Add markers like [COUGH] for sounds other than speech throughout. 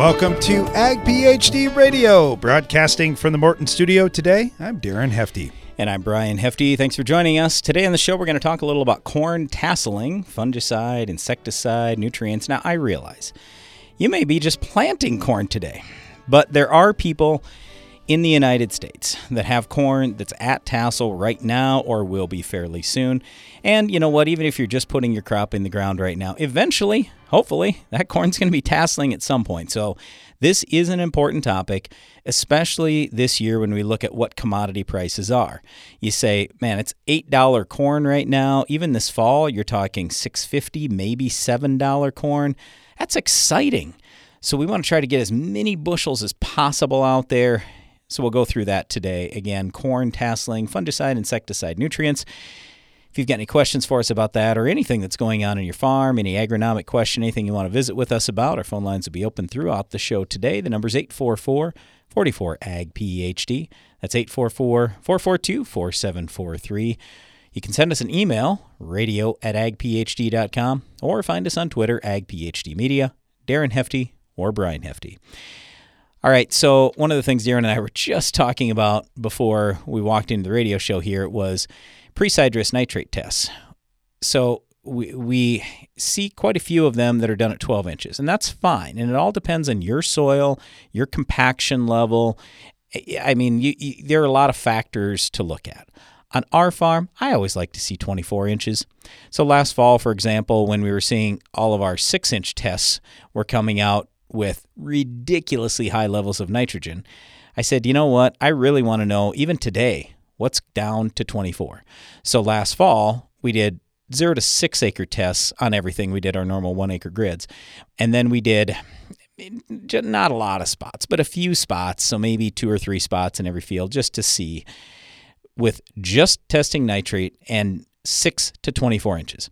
welcome to Ag PhD Radio, broadcasting from the Morton Studio today. I'm Darren Hefty. And I'm Brian Hefty. Thanks for joining us. Today on the show, we're going to talk a little about corn tasseling, fungicide, insecticide, nutrients. Now, I realize you may be just planting corn today, but there are people in the United States that have corn that's at tassel right now or will be fairly soon. And you know what? Even if you're just putting your crop in the ground right now, eventually, hopefully, that corn's going to be tasseling at some point. So, this is an important topic, especially this year when we look at what commodity prices are. You say, man, it's $8 corn right now. Even this fall, you're talking $6.50, maybe $7 corn. That's exciting. So, we want to try to get as many bushels as possible out there so we'll go through that today. Again, corn, tasseling, fungicide, insecticide, nutrients. If you've got any questions for us about that or anything that's going on in your farm, any agronomic question, anything you want to visit with us about, our phone lines will be open throughout the show today. The number is 844 44 AG PhD. That's 844 442 4743. You can send us an email, radio at agphd.com, or find us on Twitter, agphdmedia, Darren Hefty, or Brian Hefty. All right, so one of the things Darren and I were just talking about before we walked into the radio show here was pre-sidedress nitrate tests. So we, we see quite a few of them that are done at 12 inches, and that's fine. And it all depends on your soil, your compaction level. I mean, you, you, there are a lot of factors to look at. On our farm, I always like to see 24 inches. So last fall, for example, when we were seeing all of our six inch tests were coming out with ridiculously high levels of nitrogen, I said, you know what? I really want to know, even today, what's down to 24. So last fall, we did zero to six acre tests on everything. We did our normal one acre grids. And then we did not a lot of spots, but a few spots. So maybe two or three spots in every field just to see with just testing nitrate and six to 24 inches.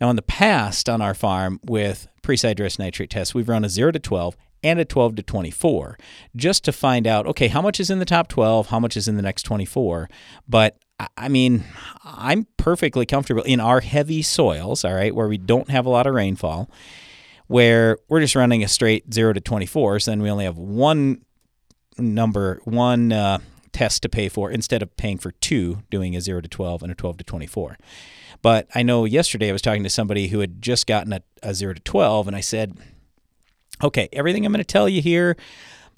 Now, in the past on our farm with pre-sidedress nitrate tests, we've run a 0 to 12 and a 12 to 24 just to find out okay, how much is in the top 12, how much is in the next 24. But I mean, I'm perfectly comfortable in our heavy soils, all right, where we don't have a lot of rainfall, where we're just running a straight 0 to 24. So then we only have one number, one uh, test to pay for instead of paying for two, doing a 0 to 12 and a 12 to 24. But I know yesterday I was talking to somebody who had just gotten a, a 0 to 12, and I said, okay, everything I'm going to tell you here,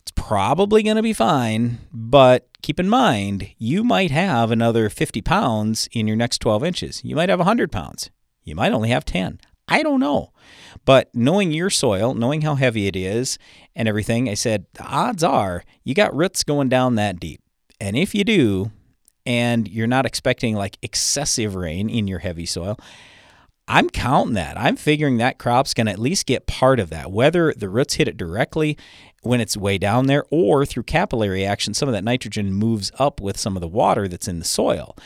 it's probably going to be fine, but keep in mind, you might have another 50 pounds in your next 12 inches. You might have 100 pounds. You might only have 10. I don't know. But knowing your soil, knowing how heavy it is and everything, I said, the odds are you got roots going down that deep. And if you do, and you're not expecting like excessive rain in your heavy soil, I'm counting that. I'm figuring that crop's going to at least get part of that, whether the roots hit it directly when it's way down there or through capillary action, some of that nitrogen moves up with some of the water that's in the soil.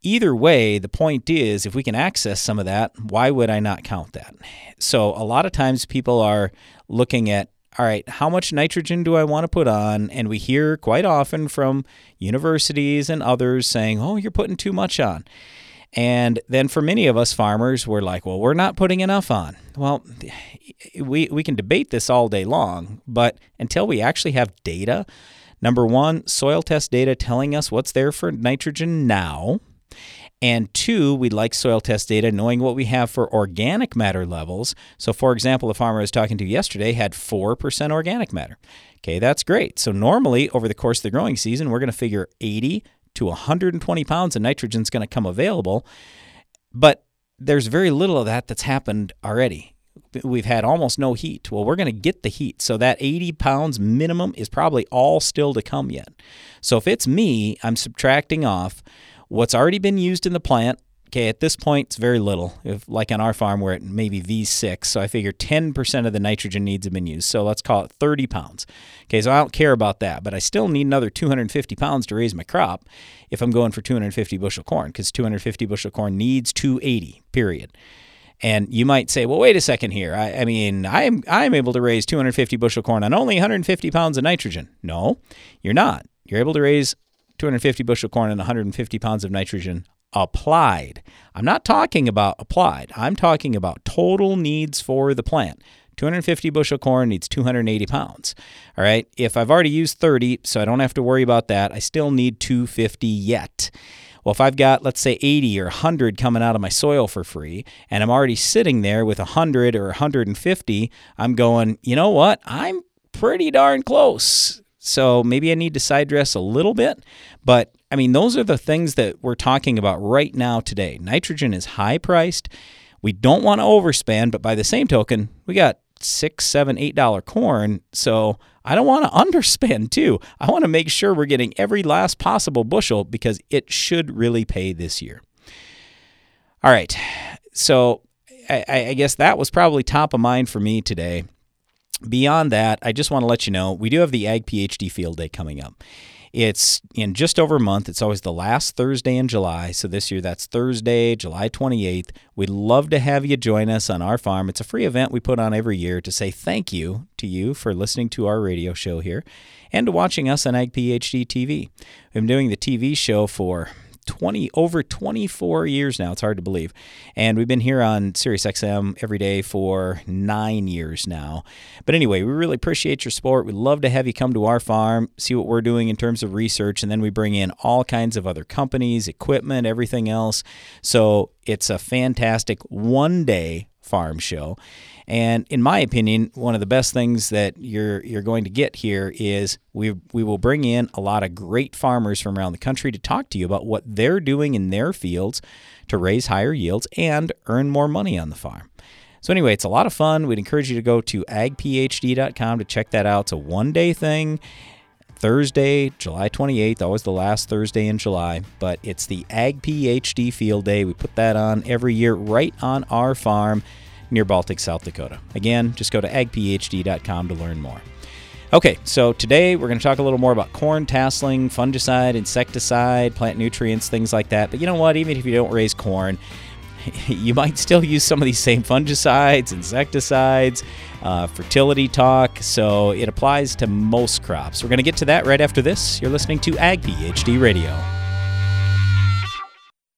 Either way, the point is if we can access some of that, why would I not count that? So, a lot of times people are looking at all right, how much nitrogen do I want to put on? And we hear quite often from universities and others saying, oh, you're putting too much on. And then for many of us farmers, we're like, well, we're not putting enough on. Well, we, we can debate this all day long, but until we actually have data, number one, soil test data telling us what's there for nitrogen now, and two, we'd like soil test data knowing what we have for organic matter levels. So, for example, the farmer I was talking to yesterday had 4% organic matter. Okay, that's great. So, normally over the course of the growing season, we're going to figure 80 to 120 pounds of nitrogen is going to come available. But there's very little of that that's happened already. We've had almost no heat. Well, we're going to get the heat. So that 80 pounds minimum is probably all still to come yet. So if it's me, I'm subtracting off what's already been used in the plant. Okay, at this point, it's very little. If, like on our farm, we're at maybe V6, so I figure 10% of the nitrogen needs have been used. So let's call it 30 pounds. Okay, so I don't care about that, but I still need another 250 pounds to raise my crop if I'm going for 250 bushel corn, because 250 bushel corn needs 280, period. And you might say, well, wait a second here. I, I mean, I am I'm able to raise 250 bushel corn on only 150 pounds of nitrogen. No, you're not. You're able to raise 250 bushel corn and 150 pounds of nitrogen applied. I'm not talking about applied. I'm talking about total needs for the plant. 250 bushel corn needs 280 pounds. All right. If I've already used 30, so I don't have to worry about that, I still need 250 yet. Well, if I've got, let's say, 80 or 100 coming out of my soil for free, and I'm already sitting there with 100 or 150, I'm going, you know what? I'm pretty darn close. So maybe I need to side dress a little bit. But I mean, those are the things that we're talking about right now today. Nitrogen is high priced. We don't want to overspend, but by the same token, we got six, seven, eight dollar corn. So I don't want to [LAUGHS] underspend too. I want to make sure we're getting every last possible bushel because it should really pay this year. All right. So I, I guess that was probably top of mind for me today. Beyond that, I just want to let you know we do have the Ag PhD Field Day coming up. It's in just over a month. It's always the last Thursday in July. So this year that's Thursday, July 28th. We'd love to have you join us on our farm. It's a free event we put on every year to say thank you to you for listening to our radio show here and to watching us on Ag PhD TV. Been doing the TV show for 20 over 24 years now. It's hard to believe. And we've been here on Sirius XM every day for 9 years now. But anyway, we really appreciate your support. We'd love to have you come to our farm, see what we're doing in terms of research, and then we bring in all kinds of other companies, equipment, everything else. So, it's a fantastic one-day farm show. And in my opinion, one of the best things that you're you're going to get here is we we will bring in a lot of great farmers from around the country to talk to you about what they're doing in their fields to raise higher yields and earn more money on the farm. So anyway, it's a lot of fun. We'd encourage you to go to agphd.com to check that out. It's a one-day thing. Thursday, July 28th, always the last Thursday in July, but it's the Ag PhD Field Day. We put that on every year right on our farm near Baltic, South Dakota. Again, just go to agphd.com to learn more. Okay, so today we're going to talk a little more about corn tasseling, fungicide, insecticide, plant nutrients, things like that. But you know what? Even if you don't raise corn, [LAUGHS] you might still use some of these same fungicides, insecticides, uh, fertility talk. So it applies to most crops. We're going to get to that right after this. You're listening to Ag PhD Radio.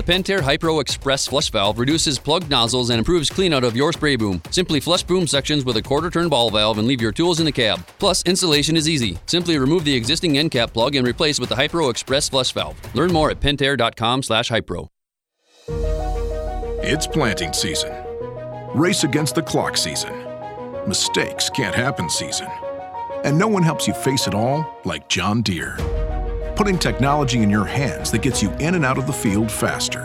The Pentair Hypro Express flush valve reduces plugged nozzles and improves cleanout of your spray boom. Simply flush boom sections with a quarter turn ball valve and leave your tools in the cab. Plus, installation is easy. Simply remove the existing end cap plug and replace with the Hypro Express flush valve. Learn more at pentair.com/hypro. It's planting season. Race against the clock season. Mistakes can't happen season. And no one helps you face it all like John Deere putting technology in your hands that gets you in and out of the field faster,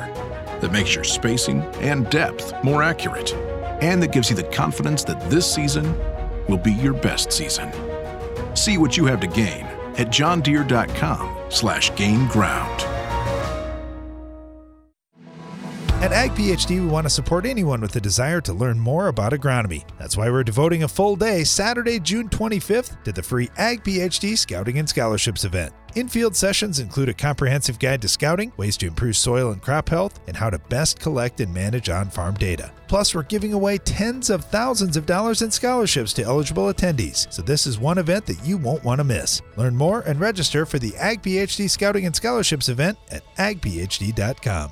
that makes your spacing and depth more accurate, and that gives you the confidence that this season will be your best season. See what you have to gain at johndeere.com slash gain At Ag PhD, we want to support anyone with a desire to learn more about agronomy. That's why we're devoting a full day, Saturday, June 25th, to the free Ag PhD Scouting and Scholarships event. In-field sessions include a comprehensive guide to scouting, ways to improve soil and crop health, and how to best collect and manage on farm data. Plus, we're giving away tens of thousands of dollars in scholarships to eligible attendees, so this is one event that you won't want to miss. Learn more and register for the Ag PhD Scouting and Scholarships event at agphd.com.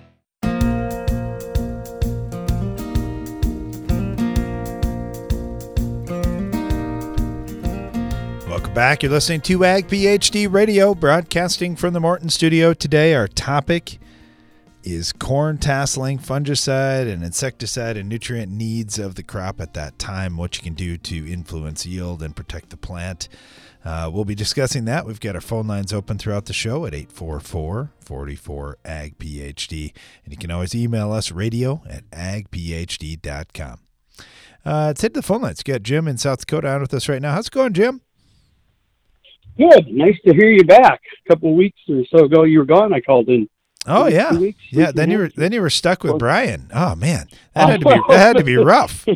Back. You're listening to Ag PhD Radio, broadcasting from the Morton studio. Today, our topic is corn tasseling, fungicide, and insecticide and nutrient needs of the crop at that time, what you can do to influence yield and protect the plant. Uh, we'll be discussing that. We've got our phone lines open throughout the show at 844 44 Ag PhD. And you can always email us radio at agphd.com. Uh, let's hit the phone lines. We got Jim in South Dakota on with us right now. How's it going, Jim? Good. Nice to hear you back. A couple of weeks or so ago, you were gone. I called in. Oh yeah, weeks, yeah. Then you were then you were stuck with Brian. Oh man, that had to be that had to be rough.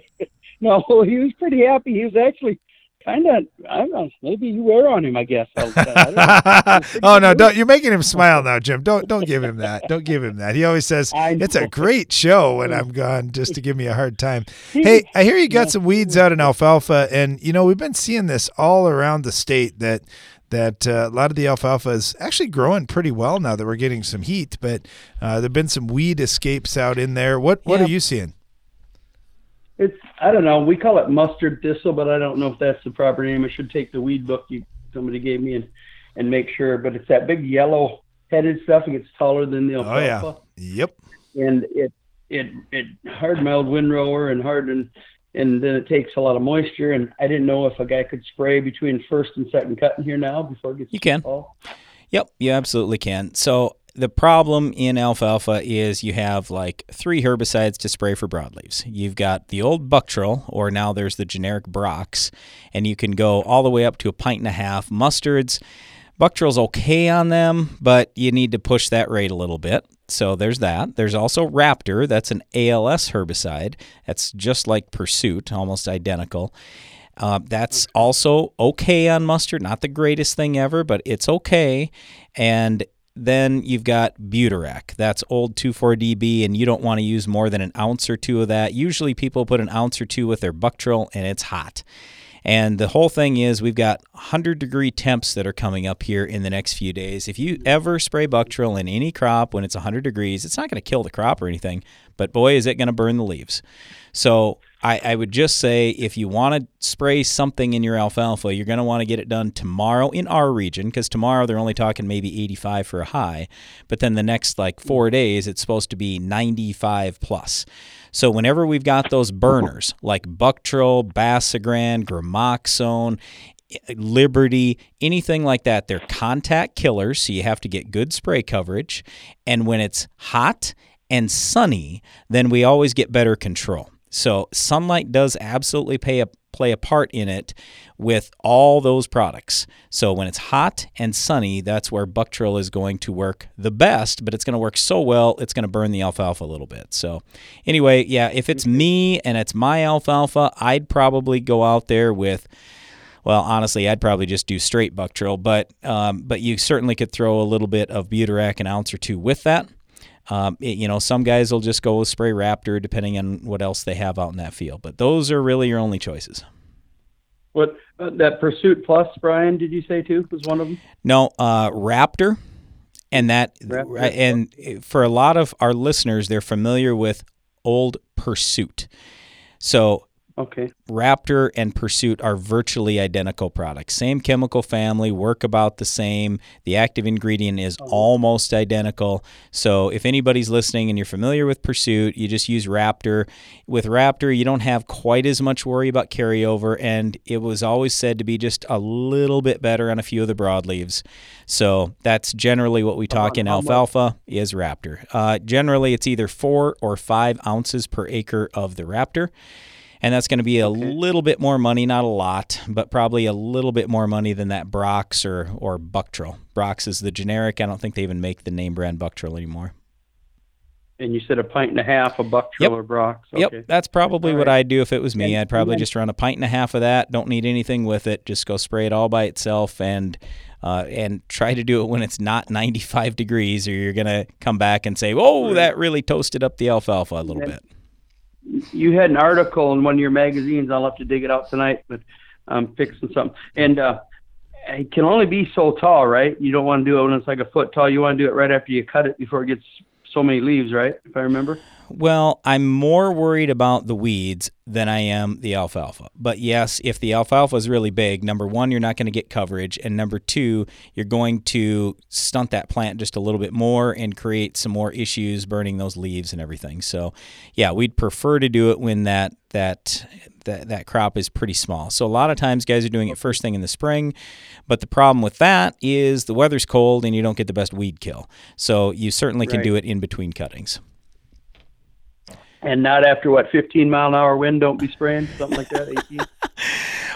[LAUGHS] no, he was pretty happy. He was actually kind of. I don't know. Maybe you were on him. I guess. I was- [LAUGHS] I don't know. oh no, don't you're making him smile now, Jim. Don't don't give him that. Don't give him that. He always says it's a great show when I'm gone just to give me a hard time. Hey, I hear you got some weeds out in alfalfa and you know, we've been seeing this all around the state that that uh, a lot of the alfalfa is actually growing pretty well now that we're getting some heat, but uh, there've been some weed escapes out in there. What what Yeah. are you seeing? It's. I don't know. We call it mustard thistle, but I don't know if that's the proper name. I should take the weed book you somebody gave me and and make sure. But it's that big yellow headed stuff. It gets taller than the Oh yeah. Yep. and it it it hard mild windrower and hard and and then it takes a lot of moisture and I didn't know if a guy could spray between first and second cutting here now before it gets You can. fall. Yep, you absolutely can. So the problem in alfalfa is you have like three herbicides to spray for broadleaves. You've got the old Buctril, or now there's the generic Brox, and you can go all the way up to a pint and a half. Mustards, Buctril's okay on them, but you need to push that rate a little bit. So there's that. There's also Raptor. That's an ALS herbicide. That's just like Pursuit, almost identical. Uh, that's also okay on mustard. Not the greatest thing ever, but it's okay. And then you've got Butyrac. That's old 2,4-DB, and you don't want to use more than an ounce or two of that. Usually people put an ounce or two with their Buctril, and it's hot. And the whole thing is we've got 100 degree temps that are coming up here in the next few days. If you ever spray Buctril in any crop when it's 100 degrees, it's not going to kill the crop or anything, but boy, is it going to burn the leaves. So I, I would just say if you want to spray something in your alfalfa, you're going to want to get it done tomorrow in our region because tomorrow they're only talking maybe 85 for a high. But then the next like four days, it's supposed to be 95 plus. So whenever we've got those burners like Buctril, Basagran, Gramoxone, Liberty, anything like that, they're contact killers. So you have to get good spray coverage. And when it's hot and sunny, then we always get better control. So sunlight does absolutely pay a, play a part in it with all those products. So when it's hot and sunny, that's where Buctril is going to work the best, but it's going to work so well, it's going to burn the alfalfa a little bit. So anyway, yeah, if it's me and it's my alfalfa, I'd probably go out there with well, honestly, I'd probably just do straight Buctril, but um, but you certainly could throw a little bit of Butyrac, an ounce or two with that. Um, it- you know, some guys will just go with spray Raptor depending on what else they have out in that field. But those are really your only choices. What uh, that Pursuit Plus, Brian? Did you say too? Was one of them? No, uh, Raptor, and that, Raptor. and for a lot of our listeners, they're familiar with old Pursuit. So Okay. Raptor and Pursuit are virtually identical products. Same chemical family, work about the same. The active ingredient is almost identical. So if anybody's listening and you're familiar with Pursuit, you just use Raptor. With Raptor, you don't have quite as much worry about carryover, and it was always said to be just a little bit better on a few of the broadleaves. So that's generally what we talk in alfalfa is Raptor. Uh, generally, it's either four or five ounces per acre of the Raptor and that's going to be a little bit more money, not a lot, but probably a little bit more money than that Brox or or Buctril. Brox is the generic. I don't think they even make the name brand Buctril anymore. And you said a pint and a half of Buctril Yep. or Brox. Okay. Yep, that's probably All what right. I'd do if it was me. And- I'd probably just run a pint and a half of that. Don't need anything with it. Just go spray it all by itself and. Uh, and try to do it when it's not 95 degrees, or you're gonna come back and say, "Oh, that really toasted up the alfalfa a little bit." You had an article in one of your magazines. I'll have to dig it out tonight, but I'm fixing something. And uh, it can only be so tall, right? You don't want to do it when it's like a foot tall. You want to do it right after you cut it before it gets so many leaves, right? If I remember. Well, I'm more worried about the weeds than I am the alfalfa. But yes, if the alfalfa is really big, number one, you're not going to get coverage. And number two, you're going to stunt that plant just a little bit more and create some more issues burning those leaves and everything. So, yeah, we'd prefer to do it when that, that, that, that crop is pretty small. So, a lot of times guys are doing it first thing in the spring. But the problem with that is the weather's cold and you don't get the best weed kill. So, you certainly can Right. do it in between cuttings. And not after what 15 mile an hour wind. Don't be spraying something like that. 18. [LAUGHS]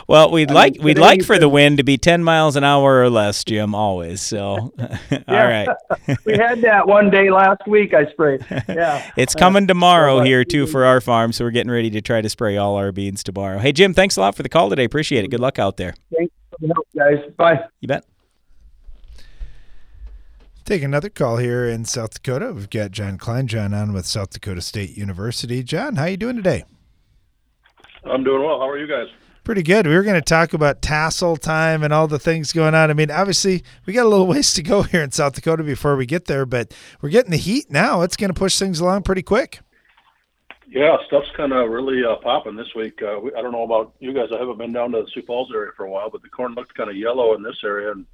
Well, we'd I like mean, we'd like for said- the wind to be ten miles an hour or less, Jim. Always. So, [LAUGHS] all right. [LAUGHS] we had that one day last week. I sprayed. Yeah, It's coming tomorrow uh, here too for our farm, so we're getting ready to try to spray all our beans tomorrow. Hey Jim, thanks a lot for the call today. Appreciate it. Good luck out there. Thanks for the help, guys. Bye. You bet. Take another call here in South Dakota. We've got John Kleinjan on with South Dakota State University. John, how you doing today? I'm doing well. How are you guys? Pretty good. We were going to talk about tassel time and all the things going on. I mean, obviously, we got a little [LAUGHS] ways to go here in South Dakota before we get there, but we're getting the heat now. It's going to push things along pretty quick. Yeah, stuff's kind of really uh, popping this week. Uh, we, I don't know about you guys. I haven't been down to the Sioux Falls area for a while, but the corn looked kind of yellow in this area, and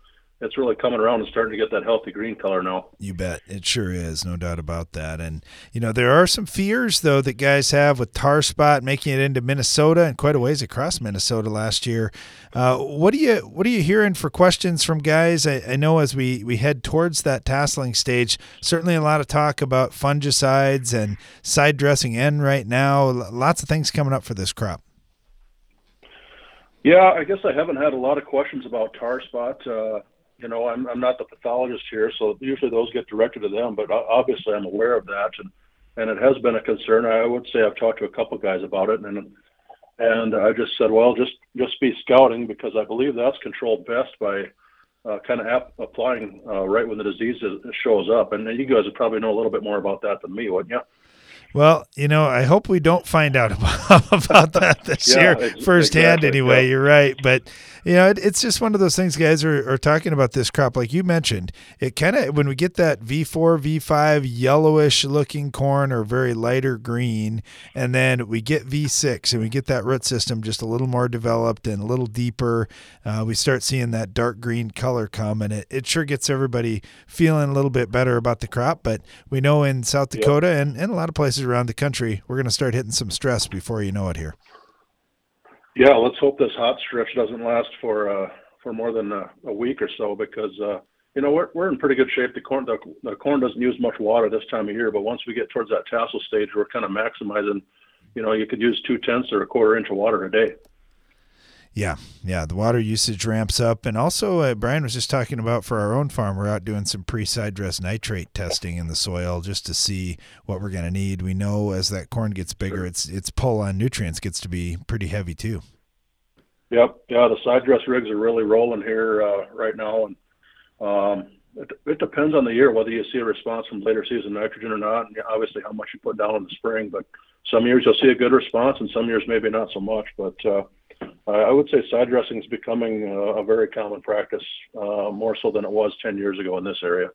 it's really coming around and starting to get that healthy green color now. You bet. It sure is. No doubt about that. And, you know, there are some fears, though, that guys have with tar spot making it into Minnesota and quite a ways across Minnesota last year. Uh, what do you what are you hearing for questions from guys? I, I know as we, we head towards that tasseling stage, certainly a lot of talk about fungicides and side dressing N right now. Lots of things coming up for this crop. Yeah, I guess I haven't had a lot of questions about tar spot. Uh, you know, I'm I'm not the pathologist here, so usually those get directed to them. But obviously, I'm aware of that, and and it has been a concern. I would say I've talked to a couple guys about it, and and I just said, well, just just be scouting because I believe that's controlled best by uh, kind of ap- applying uh, right when the disease is, shows up. And you guys would probably know a little bit more about that than me, wouldn't you? Well, you know, I hope we don't find out [LAUGHS] about, about that this Yeah, year firsthand. exactly, Anyway, yeah. you're right, but you know, it, it's just one of those things. Guys are, are talking about this crop, like you mentioned. It kind of when we get that V4, V5 yellowish looking corn or very lighter green, and then we get V6 and we get that root system just a little more developed and a little deeper. Uh, we start seeing that dark green color come, and it, it sure gets everybody feeling a little bit better about the crop. But we know in South Dakota and, and a lot of places around the country, we're going to start hitting some stress before you know it here. Yeah, let's hope this hot stretch doesn't last for uh, for more than a, a week or so because uh, you know we're we're in pretty good shape. The corn the, the corn doesn't use much water this time of year, but once we get towards that tassel stage, we're kind of maximizing. You know, you could use two tenths or a quarter inch of water a day. Yeah, yeah, the water usage ramps up, and also uh, Brian was just talking about for our own farm, we're out doing some pre-side dress nitrate testing in the soil just to see what we're going to need. We know as that corn gets bigger, its its pull on nutrients gets to be pretty heavy too. Yep, yeah, the side dress rigs are really rolling here uh, right now, and um, it, it depends on the year whether you see a response from later season nitrogen or not, and obviously how much you put down in the spring. But some years you'll see a good response, and some years maybe not so much. But uh, I would say side dressing is becoming uh, a very common practice, uh, more so than it was 10 years ago in this area.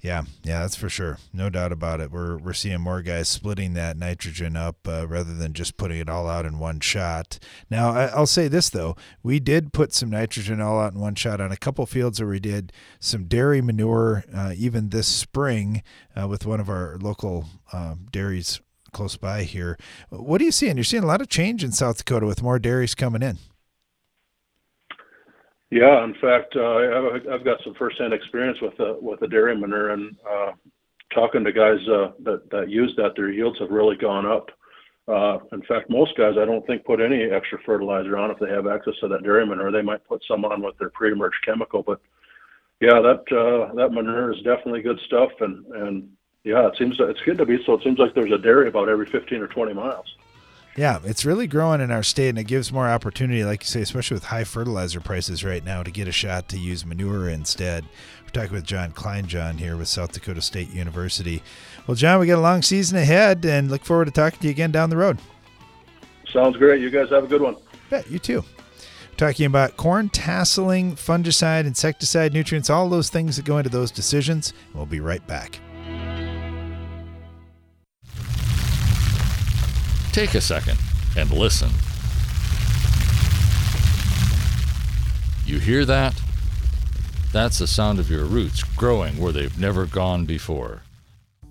Yeah, yeah, that's for sure. No doubt about it. We're we're seeing more guys splitting that nitrogen up uh, rather than just putting it all out in one shot. Now, I, I'll say this though: we did put some nitrogen all out in one shot on a couple fields where we did some dairy manure, uh, even this spring, uh, with one of our local um, dairies close by here. What are you seeing? You're seeing a lot of change in South Dakota with more dairies coming in. Yeah, in fact, uh, I've, got some firsthand experience with the with the dairy manure, and uh, talking to guys uh, that that use that, their yields have really gone up. Uh, in fact, most guys I don't think put any extra fertilizer on if they have access to that dairy manure. They might put some on with their pre-emerge chemical, but yeah, that uh, that manure is definitely good stuff, and and yeah, it seems it's good to be. So it seems like there's a dairy about every 15 or 20 miles. Yeah, it's really growing in our state, and it gives more opportunity, like you say, especially with high fertilizer prices right now, to get a shot to use manure instead. We're talking with John Kleinjan here with South Dakota State University. Well, John, we got a long season ahead, and look forward to talking to you again down the road. Sounds great. You guys have a good one. Bet you too. Talking about corn tasseling, fungicide, insecticide, nutrients, all those things that go into those decisions. We'll be right back. Take a second and listen. You hear that? That's the sound of your roots growing where they've never gone before.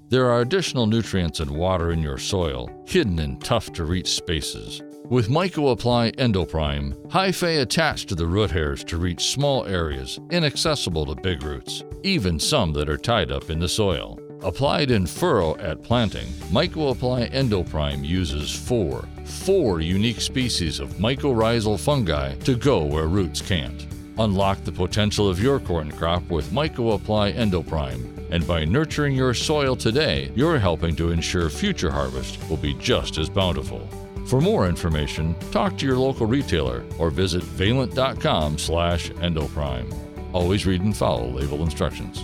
There are additional nutrients and water in your soil, hidden in tough to reach spaces. With Myco Apply Endoprime, hyphae attach to the root hairs to reach small areas inaccessible to big roots, even some that are tied up in the soil. Applied in furrow at planting, Myco-Apply Endoprime uses four, four unique species of mycorrhizal fungi to go where roots can't. Unlock the potential of your corn crop with Myco-Apply Endoprime. And by nurturing your soil today, you're helping to ensure future harvest will be just as bountiful. For more information, talk to your local retailer or visit valent.com slash endoprime. Always read and follow label instructions.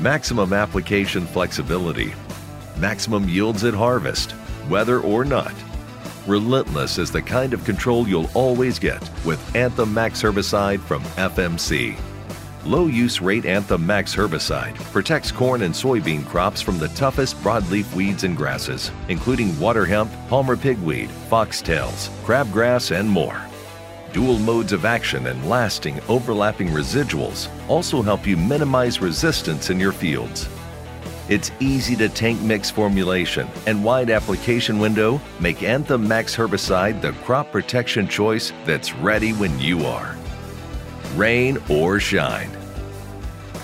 maximum application flexibility, maximum yields at harvest, whether or not. Relentless is the kind of control you'll always get with Anthem Max herbicide from FMC. Low use rate Anthem Max herbicide protects corn and soybean crops from the toughest broadleaf weeds and grasses, including water hemp, palmer pigweed, foxtails, crabgrass, and more. Dual modes of action and lasting overlapping residuals also help you minimize resistance in your fields. Its easy to tank mix formulation and wide application window make Anthem Max herbicide the crop protection choice that's ready when you are. Rain or shine.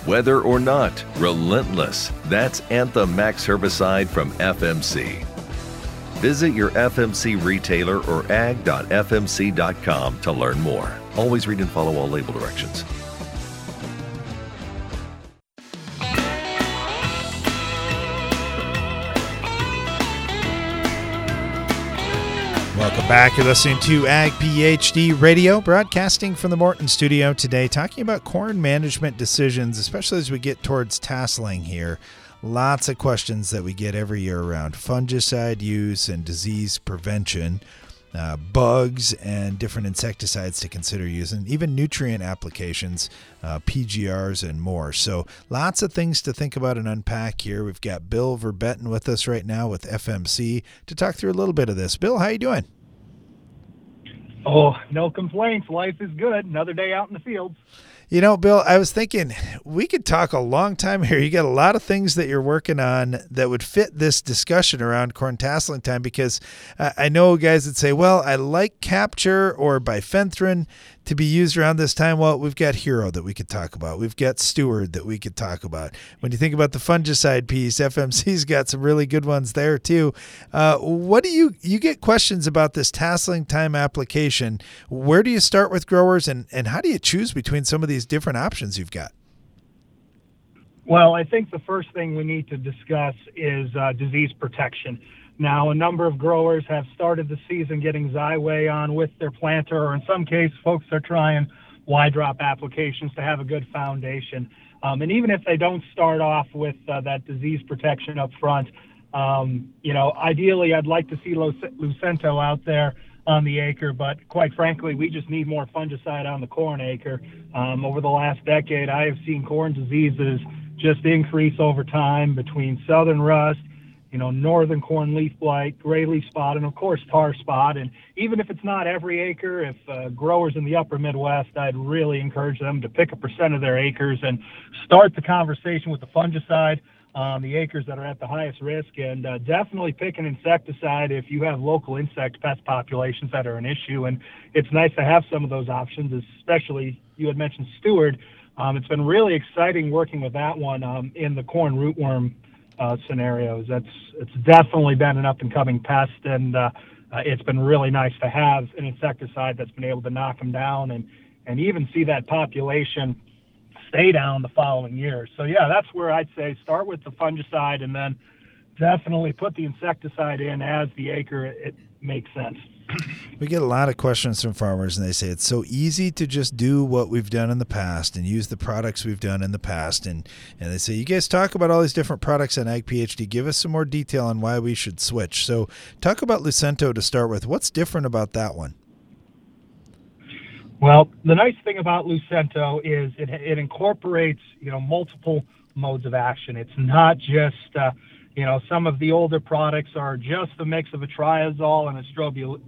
Whether or not, relentless. That's Anthem Max herbicide from FMC. Visit your FMC retailer or ag.fmc.com to learn more. Always read and follow all label directions. Welcome back. You're listening to Ag PhD Radio, broadcasting from the Morton studio today, talking about corn management decisions, especially as we get towards tasseling here. Lots of questions that we get every year around fungicide use and disease prevention, uh, bugs, and different insecticides to consider using, even nutrient applications, uh, PGRs, and more. So, lots of things to think about and unpack here. We've got Bill Verbeten with us right now with FMC to talk through a little bit of this. Bill, how you doing? Oh, no complaints. Life is good. Another day out in the fields. You know, Bill, I was thinking we could talk a long time here. You got a lot of things that you're working on that would fit this discussion around corn tasseling time because I know guys that say, well, I like capture or bifenthrin to be used around this time? Well, we've got Hero that we could talk about. We've got Steward that we could talk about. When you think about the fungicide piece, [LAUGHS] FMC's got some really good ones there too. Uh, what do you you get questions about this tasseling time application? Where do you start with growers, and and how do you choose between some of these different options you've got? Well, I think the first thing we need to discuss is uh, disease protection. Now, a number of growers have started the season getting Xyway on with their planter, or in some cases, folks are trying Y drop applications to have a good foundation. Um, and even if they don't start off with uh, that disease protection up front, um, you know, ideally, I'd like to see Lucento out there on the acre, but quite frankly, we just need more fungicide on the corn acre. Um, over the last decade, I have seen corn diseases just increase over time between southern rust you know, northern corn leaf blight, gray leaf spot, and of course tar spot. And even if it's not every acre, if uh, growers in the upper Midwest, I'd really encourage them to pick a percent of their acres and start the conversation with the fungicide on the acres that are at the highest risk, and uh, definitely pick an insecticide if you have local insect pest populations that are an issue. And it's nice to have some of those options, especially you had mentioned Steward. Um, it's been really exciting working with that one um, in the corn rootworm uh, scenarios. That's it's definitely been an up and coming pest, and uh, uh, it's been really nice to have an insecticide that's been able to knock them down and and even see that population stay down the following year. So yeah, that's where I'd say start with the fungicide and then definitely put the insecticide in as the acre it makes sense. We get a lot of questions from farmers, and they say it's so easy to just do what we've done in the past and use the products we've done in the past. And, and they say, You guys talk about all these different products on Ag PhD. Give us some more detail on why we should switch. So, talk about Lucento to start with. What's different about that one? Well, the nice thing about Lucento is it, it incorporates, you know, multiple modes of action. It's not just, uh, you know, some of the older products are just the mix of a triazole and a strobil,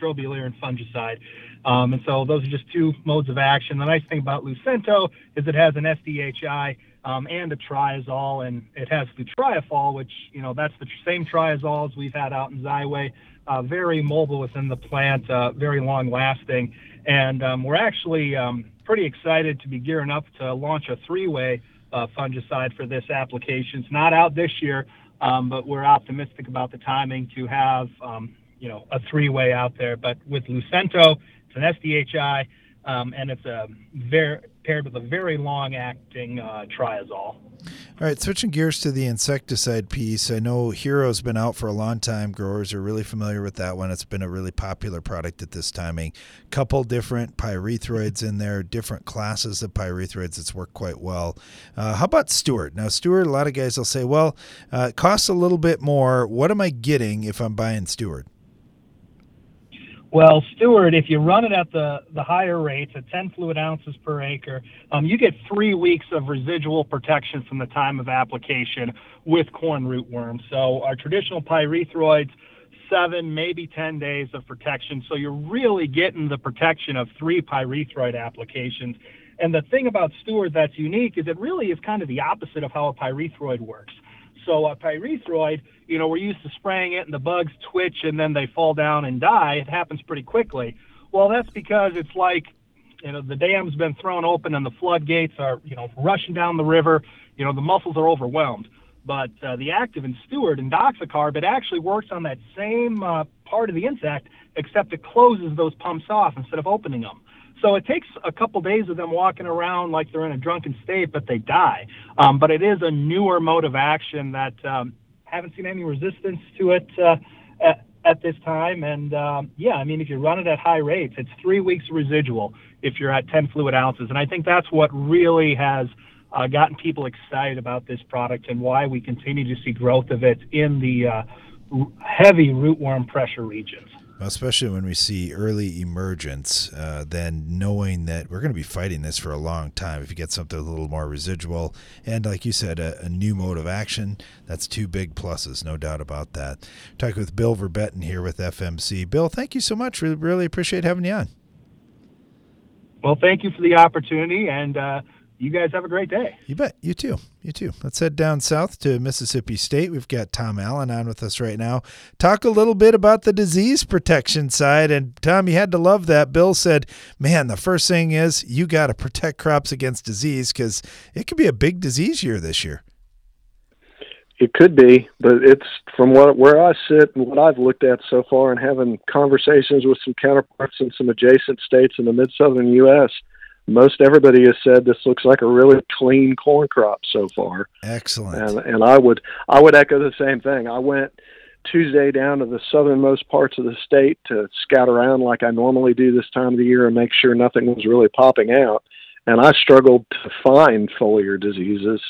strobilurin fungicide. Um, and so those are just two modes of action. The nice thing about Lucento is it has an SDHI um, and a triazole, and it has flutriafol, which, you know, that's the same triazoles we've had out in Xyway. Uh, very mobile within the plant, uh, very long lasting. And um, we're actually um, pretty excited to be gearing up to launch a three way uh, fungicide for this application. It's not out this year, um, but we're optimistic about the timing to have um, you know a three-way out there. But with Lucento, it's an SDHI, um, and it's a very paired with a very long-acting uh, triazole. All right, switching gears to the insecticide piece. I know Hero's been out for a long time. Growers are really familiar with that one. It's been a really popular product at this timing. Couple different pyrethroids in there, different classes of pyrethroids. It's worked quite well. Uh, how about Steward? Now, Steward, a lot of guys will say, well, uh, it costs a little bit more. What am I getting if I'm buying Steward? Well, Steward, if you run it at the, the higher rates at 10 fluid ounces per acre, um, you get three weeks of residual protection from the time of application with corn rootworm. So our traditional pyrethroids, seven, maybe 10 days of protection. So you're really getting the protection of three pyrethroid applications. And the thing about Steward that's unique is it really is kind of the opposite of how a pyrethroid works. So a pyrethroid, you know, we're used to spraying it and the bugs twitch and then they fall down and die. It happens pretty quickly. Well, that's because it's like, you know, the dam's been thrown open and the floodgates are, you know, rushing down the river. You know, the muscles are overwhelmed. But uh, the active in Steward and Doxacarb, it actually works on that same uh, part of the insect, except it closes those pumps off instead of opening them. So it takes a couple days of them walking around like they're in a drunken state, but they die. Um, but it is a newer mode of action that um, haven't seen any resistance to it uh, at, at, this time. And um, yeah, I mean, if you run it at high rates, it's three weeks residual if you're at 10 fluid ounces. And I think that's what really has uh, gotten people excited about this product and why we continue to see growth of it in the uh, heavy rootworm pressure regions especially when we see early emergence, uh, then knowing that we're going to be fighting this for a long time. If you get something a little more residual, and like you said, a, a new mode of action, that's two big pluses, no doubt about that. Talking with Bill Verbeten here with FMC. Bill, thank you so much. Really, really appreciate having you on. Well, thank you for the opportunity, and uh, you guys have a great day. You bet. You too. You too. Let's head down south to Mississippi State. We've got Tom Allen on with us right now. Talk a little bit about the disease protection side. And Tom, you had to love that. Bill said, man, the first thing is you got to protect crops against disease because it could be a big disease year this year. It could be, but it's from what where I sit and what I've looked at so far, and having conversations with some counterparts in some adjacent states in the mid southern U.S most everybody has said this looks like a really clean corn crop so far. Excellent. And, and I would I would echo the same thing. I went Tuesday down to the southernmost parts of the state to scout around like I normally do this time of the year and make sure nothing was really popping out. And I struggled to find foliar diseases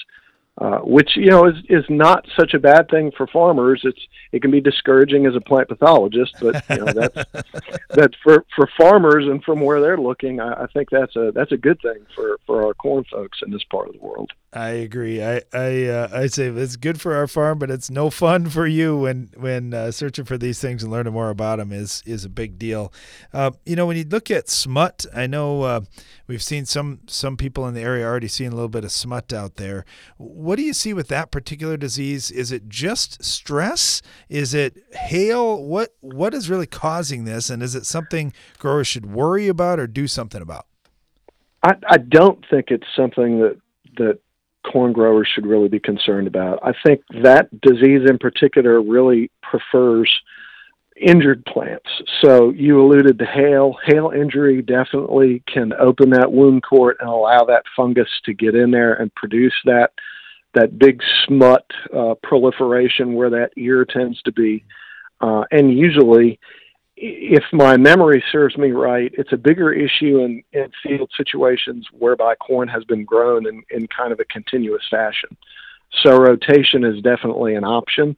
uh, which you know is is not such a bad thing for farmers. It's it can be discouraging as a plant pathologist, but you know that's [LAUGHS] that for for farmers and from where they're looking, I, I think that's a that's a good thing for for our corn folks in this part of the world. I agree. I I uh, I say it's good for our farm, but it's no fun [LAUGHS] for you when when uh, searching for these things and learning more about them is is a big deal. Uh, you know, when you look at smut, I know uh, we've seen some some people in the area already seeing a little bit of smut out there. What do you see with that particular disease? Is it just stress? Is it hail? What what is really causing this, and is it something growers should worry about or do something about? I, I don't think it's something that that corn growers should really be concerned about. I think that disease in particular really prefers injured plants. So you alluded to hail. Hail injury definitely can open that wound court and allow that fungus to get in there and produce that that big smut uh, proliferation where that ear tends to be. Uh, and usually, if my memory serves me right, it's a bigger issue in, in field situations whereby corn has been grown in, in kind of a continuous fashion. So rotation is definitely an option.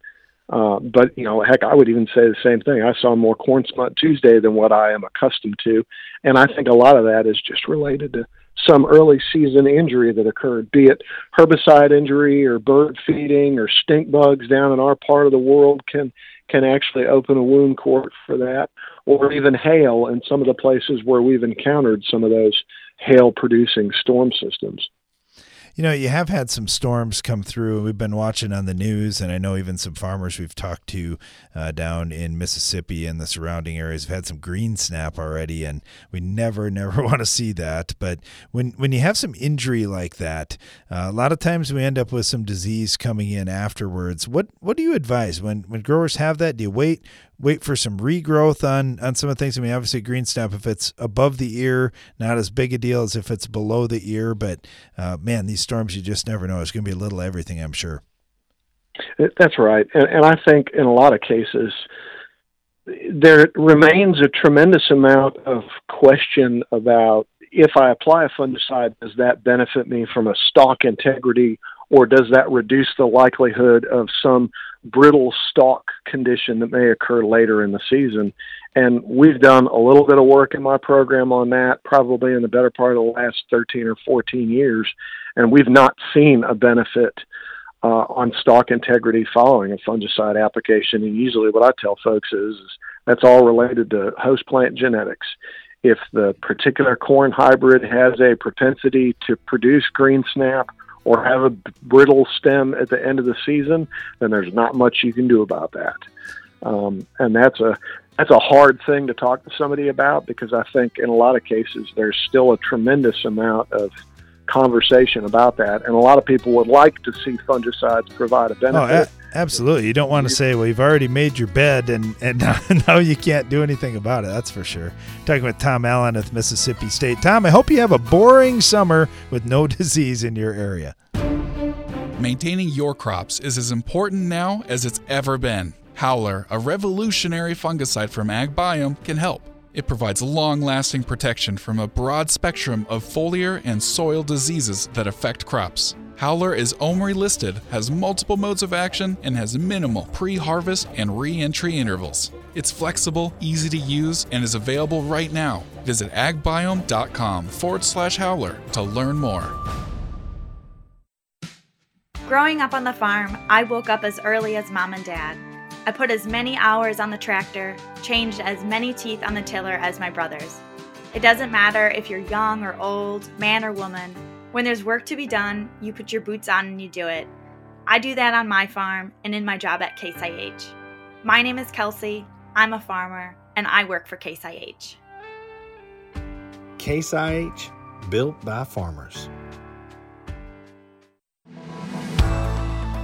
Uh, but you know, heck, I would even say the same thing. I saw more corn smut Tuesday than what I am accustomed to, and I think a lot of that is just related to some early season injury that occurred, be it herbicide injury or bird feeding or stink bugs down in our part of the world can can actually open a wound court for that, or even hail in some of the places where we've encountered some of those hail producing storm systems you know, you have had some storms come through. We've been watching on the news, and I know even some farmers we've talked to uh, down in Mississippi and the surrounding areas have had some green snap already, and we never, [LAUGHS] never want to see that. But when when you have some injury like that, uh, a lot of times we end up with some disease coming in afterwards. What what do you advise when when growers have that? Do you wait wait for some regrowth on on some of the things. I mean, obviously, green snap if it's above the ear, not as big a deal as if it's below the ear. But uh, man, these storms you just never know. It's going to be a little everything, I'm sure. That's right, and, and I think in a lot of cases there remains a tremendous amount of question about if I apply a fungicide, does that benefit me from a stalk integrity, or does that reduce the likelihood of some brittle stalk condition that may occur later in the season. And we've done a little bit of work in my program on that, probably in the better part of the last 13 or 14 years. And we've not seen a benefit uh, on stalk integrity following a fungicide application. And usually, what I tell folks is, is that's all related to host plant genetics. If the particular corn hybrid has a propensity to produce green snap or have a brittle stem at the end of the season, then there's not much you can do about that. Um, and that's a that's a hard thing to talk to somebody about because I think in a lot of cases there's still a tremendous amount of conversation about that, and a lot of people would like to see fungicides provide a benefit. Oh, a- absolutely. You don't want to say, "Well, you've already made your bed, and and [LAUGHS] now you can't do anything about it." That's for sure. Talking with Tom Allen at Mississippi State. Tom, I hope you have a boring summer with no [LAUGHS] disease in your area. Maintaining your crops is as important now as it's ever been. Howler, a revolutionary fungicide from AgBiome, can help. It provides long lasting protection from a broad spectrum of foliar and soil diseases that affect crops. Howler is OMRI listed, has multiple modes of action, and has minimal pre harvest and re entry intervals. It's flexible, easy to use, and is available right now. Visit agbiome.com forward slash howler to learn more. Growing up on the farm, I woke up as early as mom and dad. I put as many hours on the tractor, changed as many teeth on the tiller as my brothers. It doesn't matter if you're young or old, man or woman. When there's work to be done, you put your boots on and you do it. I do that on my farm and in my job at Case IH. My name is Kelsey, I'm a farmer, and I work for Case IH. Case IH, built by farmers.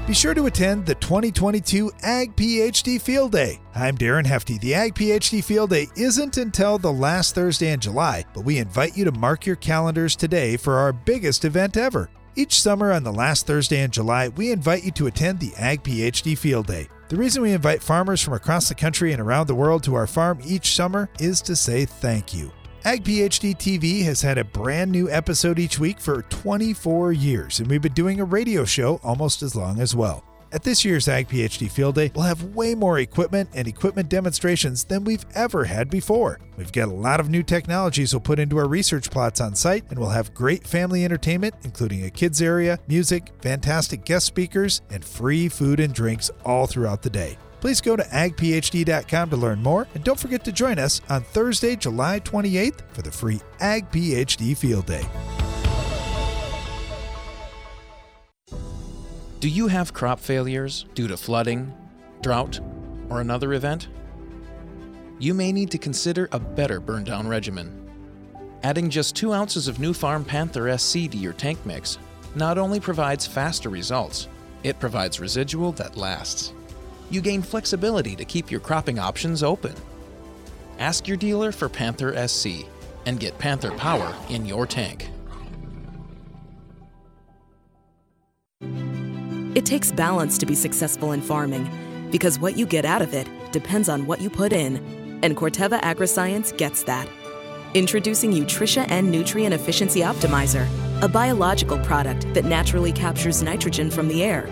Be sure to attend the 2022 Ag PhD Field Day. I'm Darren Hefty. The Ag PhD Field Day isn't until the last Thursday in July, but we invite you to mark your calendars today for our biggest event ever. Each summer on the last Thursday in July, we invite you to attend the Ag PhD Field Day. The reason we invite farmers from across the country and around the world to our farm each summer is to say thank you. Ag PhD TV has had a brand new episode each week for 24 years, and we've been doing a radio show almost as long as well. At this year's Ag PhD Field Day, we'll have way more equipment and equipment demonstrations than we've ever had before. We've got a lot of new technologies we'll put into our research plots on site, and we'll have great family entertainment, including a kids area, music, fantastic guest speakers, and free food and drinks all throughout the day. Please go to agphd.com to learn more, and don't forget to join us on Thursday, July 28th for the free Ag PhD Field Day. Do you have crop failures due to flooding, drought, or another event? You may need to consider a better burn down regimen. Adding just 2 ounces of Nufarm Panther SC to your tank mix not only provides faster results, it provides residual that lasts. You gain flexibility to keep your cropping options open. Ask your dealer for Panther SC and get Panther power in your tank. It takes balance to be successful in farming because what you get out of it depends on what you put in, and Corteva Agriscience gets that. Introducing Utrisha N Nutrient Efficiency Optimizer, a biological product that naturally captures nitrogen from the air.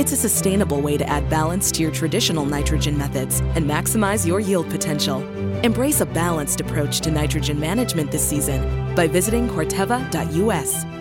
It's a sustainable way to add balance to your traditional nitrogen methods and maximize your yield potential. Embrace a balanced approach to nitrogen management this season by visiting Corteva.us.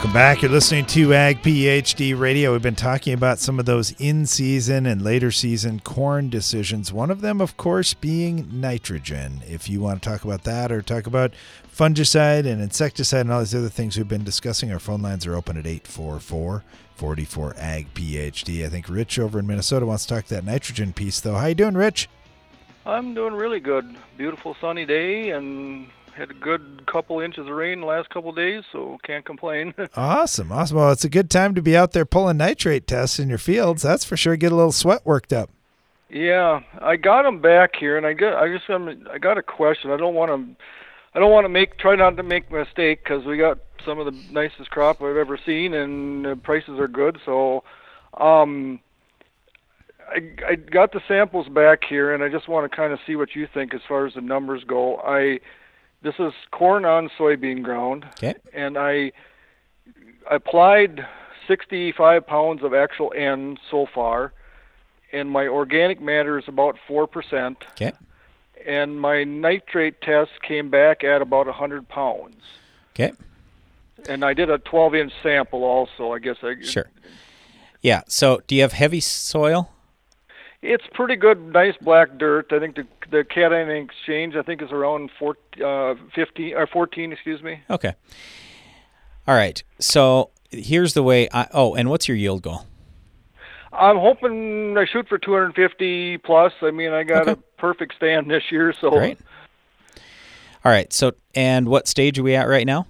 Welcome back. You're listening to Ag PhD Radio. We've been talking about some of those in season and later season corn decisions. One of them, of course, being nitrogen. If you want to talk about that or talk about fungicide and insecticide and all these other things we've been discussing, our phone lines are open at 844 44 Ag PhD. I think Rich over in Minnesota wants to talk that nitrogen piece, though. How you doing, Rich? I'm doing really good. Beautiful sunny day and had a good couple inches of rain the last couple of days, so can't complain. [LAUGHS] awesome, awesome. Well, it's a good time to be out there pulling nitrate tests in your fields. That's for sure. Get a little sweat worked up. Yeah, I got them back here, and I got I just I got a question. I don't want to I don't want to make try not to make a mistake because we got some of the nicest crop I've ever seen, and the prices are good. So, um, I I got the samples back here, and I just want to kind of see what you think as far as the numbers go. I this is corn on soybean ground. Okay. And I applied 65 pounds of actual N so far, and my organic matter is about 4%. Okay. And my nitrate test came back at about 100 pounds. Okay. And I did a 12 inch sample also, I guess. I, Sure. Yeah. So, do you have heavy soil? It's pretty good, nice black dirt. I think the the cation exchange I think is around four, uh, 15 or 14, excuse me. Okay. All right. So here's the way. I, oh, and what's your yield goal? I'm hoping I shoot for 250 plus. I mean, I got Okay. a perfect stand this year, so Great. All right. So, and what stage are we at right now,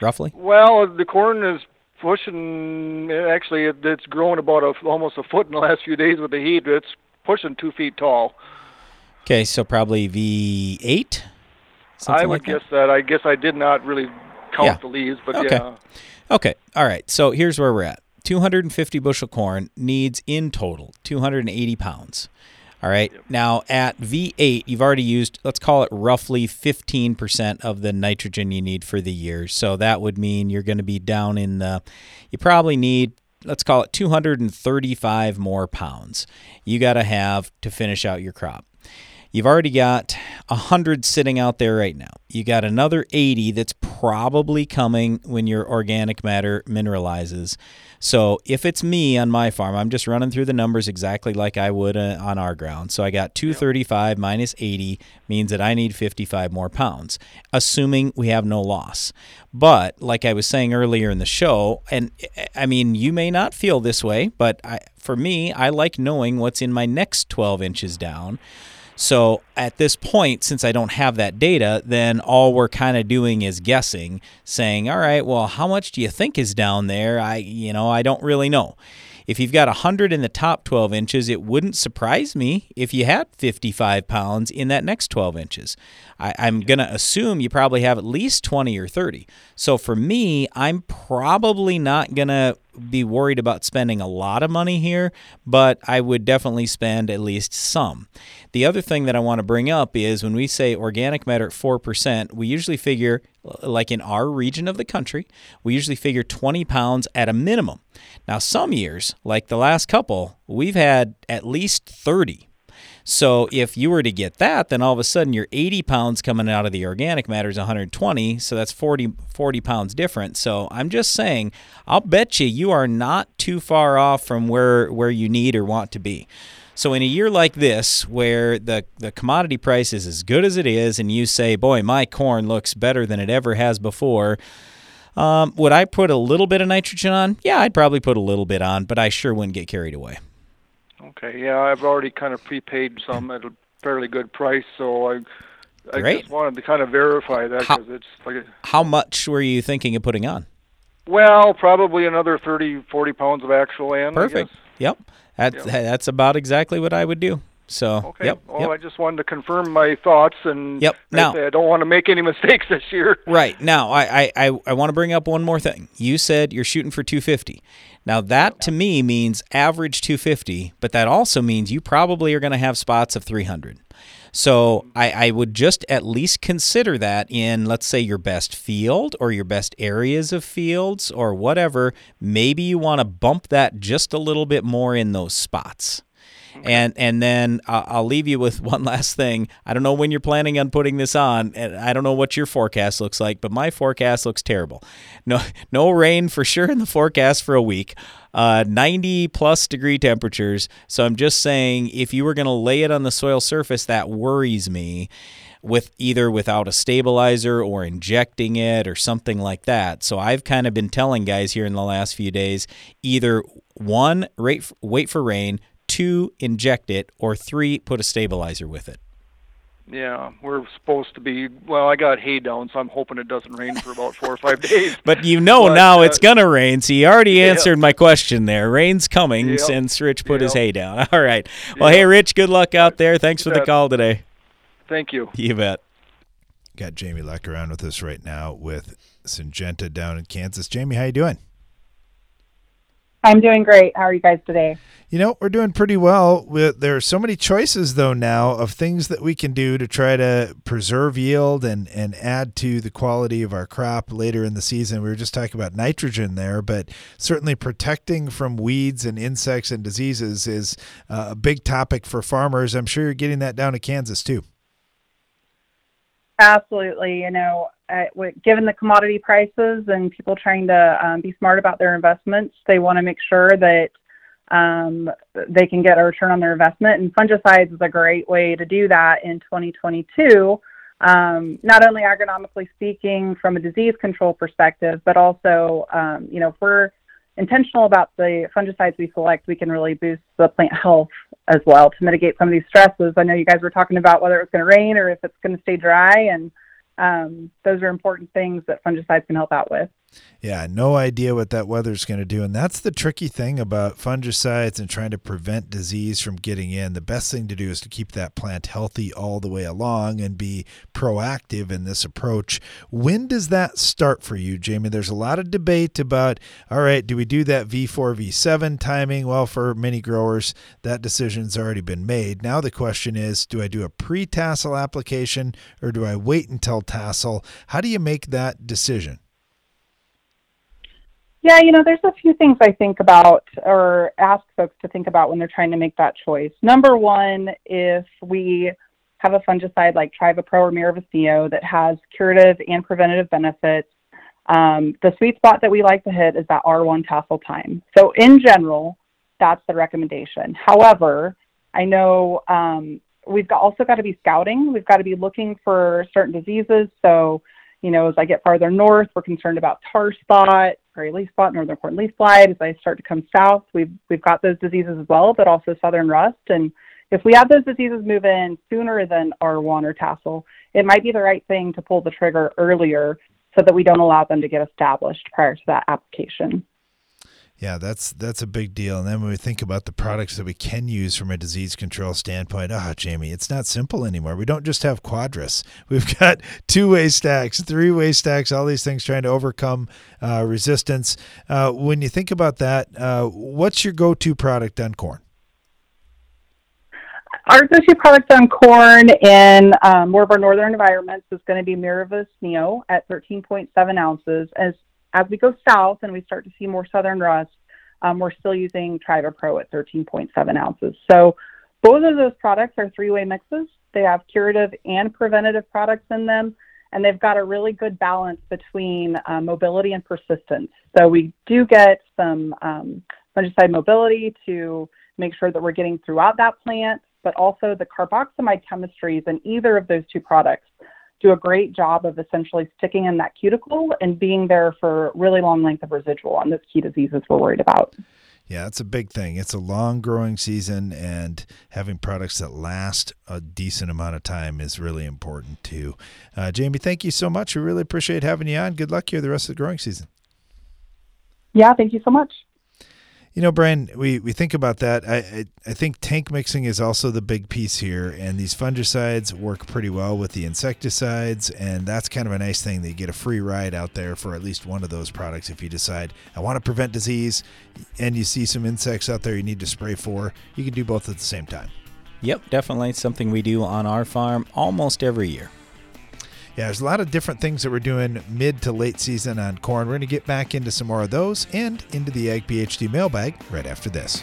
roughly? well, the corn is pushing. Actually, it, it's grown about a, almost a foot in the [LAUGHS] last few days with the heat. It's pushing two feet tall. Okay. So probably V8. I would like that? guess that. I guess I did not really count Yeah. the leaves, but Okay. yeah. Okay. All right. So here's where we're at. 250 bushel corn needs in total 280 pounds. All right. Now at V8, you've already used, let's call it roughly 15% of the nitrogen you need for the year. So that would mean you're going to be down in the, you probably need, let's call it 235 more pounds you got to have to finish out your crop. You've already got 100 sitting out there right now. You got another 80 that's probably coming when your organic matter mineralizes. So if it's me on my farm, I'm just running through the numbers exactly like I would uh, on our ground. So I got 235 minus 80 means that I need 55 more pounds, assuming we have no loss. But like I was saying earlier in the show, and I mean, you may not feel this way, but I, for me, I like knowing what's in my next 12 inches down. So at this point, since I don't have that data, then all we're kind of doing is guessing, saying, "All right, well, how much do you think is down there?" I, you know, I don't really know. If you've got 100 in the top 12 inches, it wouldn't surprise me if you had 55 pounds in that next 12 inches. I, I'm going to assume you probably have at least 20 or 30. So for me, I'm probably not going to be worried about spending a lot of money here, but I would definitely spend at least some. The other thing that I want to bring up is when we say organic matter at 4%, we usually figure, like in our region of the country, we usually figure 20 pounds at a minimum. Now, some years, like the last couple, we've had at least 30. So if you were to get that, then all of a sudden your 80 pounds coming out of the organic matter is 120. So that's 40, 40 pounds different. So I'm just saying, I'll bet you you are not too far off from where, where you need or want to be. So in a year like this, where the, the commodity price is as good as it is, and you say, boy, my corn looks better than it ever has before, um, would I put a little bit of nitrogen on? Yeah, I'd probably put a little bit on, but I sure wouldn't get carried away. Okay, yeah, I've already kind of prepaid some at a fairly good price, so I I Great. just wanted to kind of verify that because it's like, a, How much were you thinking of putting on? well, probably another 30, 40 pounds of actual. I Perfect. Yep. That's that's about exactly what I would do. So Okay. yep. Well, yep. I just wanted to confirm my thoughts and Yep. I Now- I don't want to make any [LAUGHS] mistakes this year. Right. Now, I, I, I, I want to bring up one more thing. You said you're shooting for 250. Now, that to me means average 250, but that also means you probably are going to have spots of 300. So I, I would just at least consider that in, let's say, your best field or your best areas of fields or whatever. Maybe you want to bump that just a little bit more in those spots. And and then uh, I'll leave you with [LAUGHS] one last thing. I don't know when you're planning on putting this on, and I don't know what your forecast looks like, but my forecast looks terrible. No [LAUGHS] no rain for sure in the forecast for a week. Uh, 90 plus degree temperatures. So I'm just saying, if you were going to lay it on the soil surface, that worries me. With either without a stabilizer or injecting it or something like that. So I've kind of been telling guys here in the last few days either one, wait for rain, two, inject it, or three, put a stabilizer with it. Yeah, we're supposed to be. Well, I got hay down, so I'm hoping it doesn't rain for about four or five [LAUGHS] days. But you know But, now uh, it's gonna rain, so you already yeah. answered my question there. Rain's coming Yep. since Rich put his hay down. [LAUGHS] All right. Well, Yep. hey, Rich, good luck out there. Thanks for the call today. Thank you. You bet. Got Jamie Leck around with us right now with Syngenta down in Kansas. Jamie, how you doing? I'm doing great. How are you guys today? You know, we're doing pretty well. We- There are so many choices, though, now of things that we can do to try to preserve yield and, and add to the quality of our crop later in the season. We were just talking about nitrogen there, but certainly protecting from weeds and insects and diseases is uh, a big topic for farmers. I'm sure you're getting that down to Kansas, too. Absolutely. You know, given the commodity prices and people trying to um, be smart about their investments, they want to make sure that um, they can get a return on their investment. And fungicides is a great way to do that in 2022. Um, not only agronomically speaking from a disease control perspective, but also, um, you know, if we're intentional about the fungicides we select, we can really boost the plant health as well to mitigate some of these stresses. I know you guys were talking about whether it's going to rain or if it's going to stay dry, and um, those are important things that fungicides can help out with. Yeah, no idea what that weather's going to do. And that's the tricky thing about fungicides and trying to prevent disease from getting in. The best thing to do is to keep that plant healthy all the way along and be proactive in this approach. When does that start for you, Jamie? There's a lot of debate about, all right, do we do that V4, V7 timing? Well, for many growers, that decision's already been made. Now the question is, do I do a pre tassel application or do I wait until tassel? How do you make that decision? Yeah, you know, there's a few things I think about or ask folks to think about when they're trying to make that choice. Number one, if we have a fungicide like Trivapro or Miravis that has curative and preventative benefits, um, the sweet spot that we like to hit is that R1 tassel time. So, in general, that's the recommendation. However, I know um, we've also got to be scouting. We've got to be looking for certain diseases. So, you know, as I get farther north, we're concerned about tar spot, gray leaf spot, northern corn leaf blight. As I start to come south, we've we've got those diseases as well, but also southern rust. And if we have those diseases move in sooner than R1 or tassel, it might be the right thing to pull the trigger earlier so that we don't allow them to get established prior to that application. Yeah, that's that's a big deal. And then when we think about the products that we can use from a disease control standpoint, ah, Jamie, it's not simple anymore. We don't just have Quadris. [LAUGHS] We've got two-way stacks, three-way stacks, all these things trying to overcome uh, resistance. Uh, when you think about that, uh, what's your go-to product on corn? Our go-to product on corn in um, more of our northern environments is going to be Miravis Neo at 13.7 ounces. As as we go south and we start to see more southern rust, um, we're still using Trivapro at 13.7 ounces. So both of those products are three-way mixes. They have curative and preventative products in them, and they've got a really good balance between uh, mobility and persistence. So we do get some um, fungicide mobility to make sure that we're getting throughout that plant, but also the carboxamide chemistries in either of those two products do a great job of essentially sticking in that cuticle and being there for really long length of residual on those key diseases we're worried about. Yeah, that's a big thing. It's a long growing season, and having products that last a decent amount of time is really important too. Uh, Jamie, thank you so much. We really appreciate having you on. Good luck here the rest of the growing season. Yeah, thank you so much. You know, Brian, we, we think about that. I, I, I think tank mixing is also the big piece here, and these fungicides work pretty well with the insecticides, and that's kind of a nice thing that you get a free ride out there for at least one of those products if you decide I want to prevent disease, and you see some insects out there you need to spray for. You can do both at the same time. Yep, definitely something we do on our farm almost every year. Yeah, there's a lot of different things that we're doing mid to late season on corn. We're going to get back into some more of those and into the Ag PhD mailbag right after this.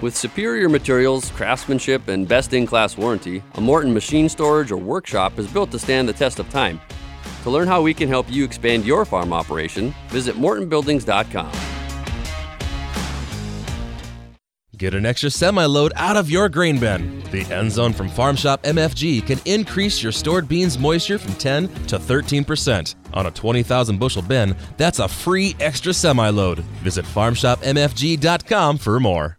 With superior materials, craftsmanship, and best in class warranty, a Morton machine storage or workshop is built to stand the test of time. To learn how we can help you expand your farm operation, visit MortonBuildings.com. Get an extra semi load out of your grain bin. The end zone from Farm Shop MFG can increase your stored beans moisture from 10 to 13%. On a 20,000 bushel bin, that's a free extra semi load. Visit farmshopmfg.com for more.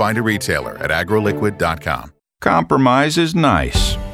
Find a retailer at agroliquid.com. Compromise is nice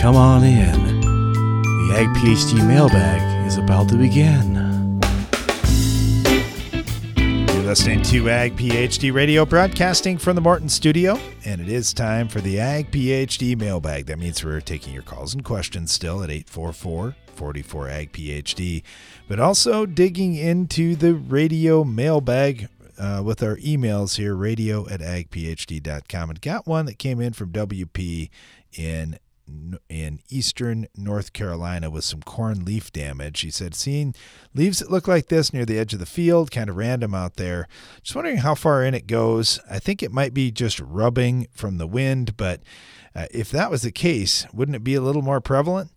Come on in. The Ag PhD mailbag is about to begin. You're listening to Ag PhD Radio, broadcasting from the Morton Studio, and it is time for the Ag PhD mailbag. That means we're taking your calls and questions still at 844 44 Ag PhD, but also digging into the radio mailbag uh, with our emails here, radio at agphd.com. And got one that came in from WP in in eastern North Carolina with some corn leaf damage. He said, seeing leaves that look like this near the edge of the field, kind of random out there. Just wondering how far in it goes. I think it might be just rubbing from the wind, but uh, if that was the case, wouldn't it be a little more prevalent?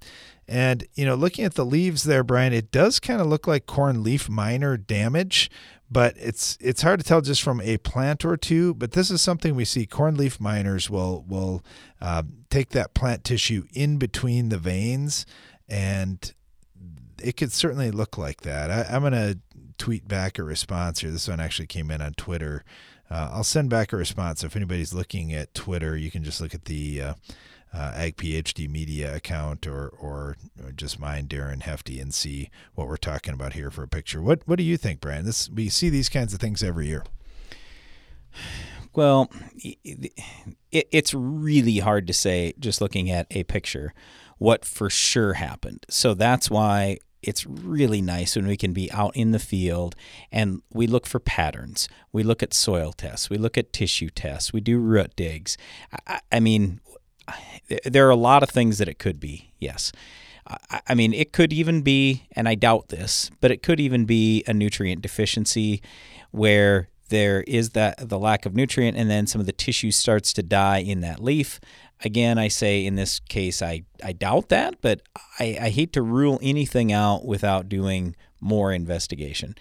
And, you know, looking at the leaves there, Brian, it does kind of look like corn leaf miner damage, but it's it's hard to tell just from a plant or two. But this is something we see. Corn leaf miners will will uh, take that plant tissue in between the veins, and it could certainly look like that. I, I'm going to tweet back a response here. This one actually came in on Twitter. Uh, I'll send back a response. So If anybody's looking at Twitter, you can just look at the uh, uh, Ag PhD Media account or, or just mine, Darren Hefty, and see what we're talking about here for a picture. What What do you think, Brian? This we see these kinds of things every year. Well, it, it's really hard to say just looking at a picture what for sure happened. So that's why it's really nice when we can be out in the field and we look for patterns. We look at soil tests. We look at tissue tests. We do root digs. I, I mean, there are a lot of things that it could be, yes. I mean, it could even be, and I doubt this, but it could even be a nutrient deficiency where there is that the lack of nutrient and then some of the tissue starts to die in that leaf. Again i say in this case i, I doubt that but I, I hate to rule anything out without doing more investigation.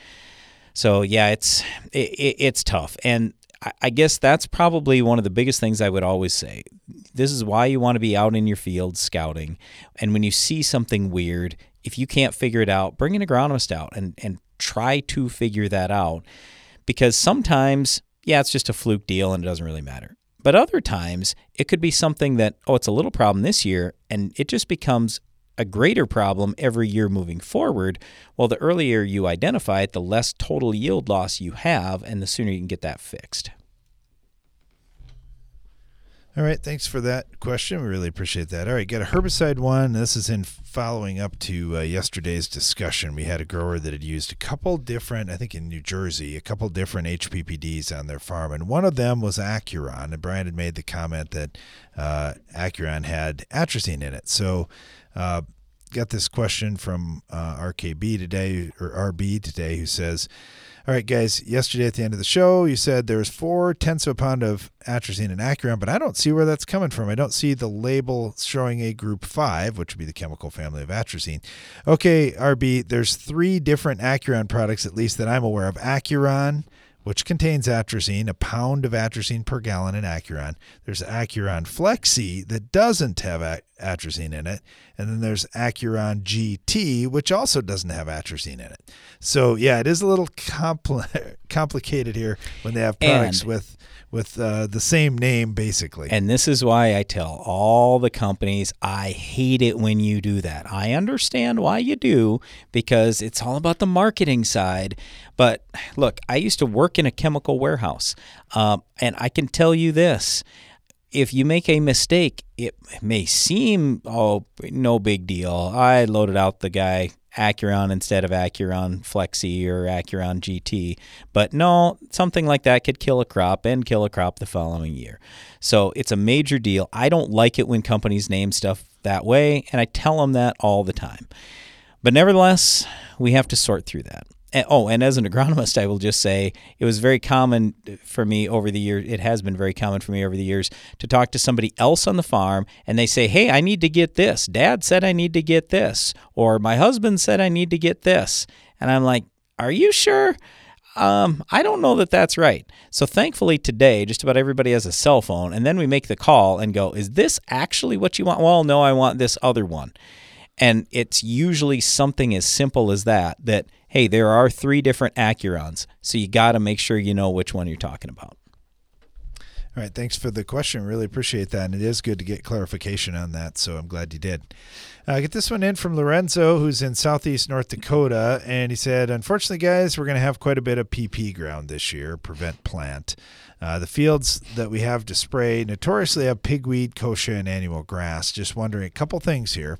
So yeah it's it, it's tough. And I, guess that's probably one of the biggest things i would always say. This is why you want to be out in your field scouting. And when you see something weird if you can't figure it out bring an agronomist out and, and try to figure that out. Because sometimes, yeah, it's just a fluke deal and it doesn't really matter. But other times, it could be something that, oh, it's a little problem this year, and it just becomes a greater problem every year moving forward. Well, the earlier you identify it, the less total yield loss you have, and the sooner you can get that fixed. All right, thanks for that question. We really appreciate that. All right, got a herbicide one. This is in following up to uh, yesterday's discussion. We had a grower that had used a couple different, I think in New Jersey, a couple different HPPDs on their farm, and one of them was Acuron. And Brian had made the comment that uh, Acuron had atrazine in it. So, uh, got this question from uh, RKB today or RB today, who says. All right, guys. Yesterday at the end of the show, you said there was four tenths of a pound of atrazine in Acuron, but I don't see where that's coming from. I don't see the label showing a group five, which would be the chemical family of atrazine. Okay, RB, there's three different Acuron products, at least that I'm aware of. Acuron, which contains atrazine, a pound of atrazine per gallon in Acuron. There's Acuron Flexi that doesn't have atrazine in it. And then there's Acuron GT, which also doesn't have atrazine in it. So, yeah, it is a little compl- [LAUGHS] complicated here when they have products and with with uh, the same name, basically. And this is why I tell all the companies I hate it when you do that. I understand why you do because it's all about the marketing side. But look, I used to work in a chemical warehouse, uh, and I can tell you this if you make a mistake, it may seem, oh, no big deal. I loaded out the guy Acuron instead of Acuron Flexi or Acuron GT. But no, something like that could kill a crop and kill a crop the following year. So it's a major deal. I don't like it when companies name stuff that way, and I tell them that all the time. But nevertheless, we have to sort through that and, oh, and as an agronomist, I will just say it was very common for me over the years. It has been very common for me over the years to talk to somebody else on the farm, and they say, "Hey, I need to get this. Dad said I need to get this, or my husband said I need to get this," and I'm like, "Are you sure?" Um, I don't know that that's right. So thankfully today, just about everybody has a cell phone, and then we make the call and go, "Is this actually what you want?" Well, no, I want this other one, and it's usually something as simple as that. That hey, there are three different Acurons, so you got to make sure you know which one you're talking about. All right, thanks for the question. Really appreciate that. And it is good to get clarification on that, so I'm glad you did. Uh, get this one in from Lorenzo, who's in southeast North Dakota. And he said, Unfortunately, guys, we're going to have quite a bit of PP ground this year, prevent plant. Uh, the fields that we have to spray notoriously have pigweed, kochia, and annual grass. Just wondering a couple things here.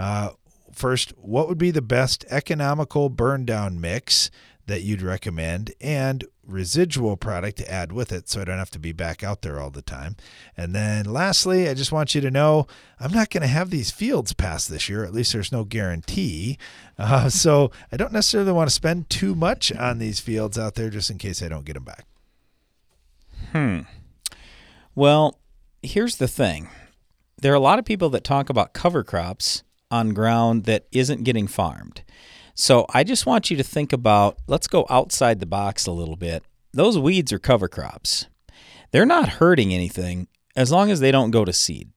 Uh, first, what would be the best economical burn down mix that you'd recommend and residual product to add with it so I don't have to be back out there all the time. And then lastly, I just want you to know I'm not going to have these fields pass this year. At least there's no guarantee. Uh, [LAUGHS] so I don't necessarily want to spend too much on these fields out there just in case I don't get them back. Hmm. Well, here's the thing there are a lot of people that talk about cover crops on ground that isn't getting farmed. So I just want you to think about let's go outside the box a little bit. Those weeds are cover crops. They're not hurting anything as long as they don't go to seed.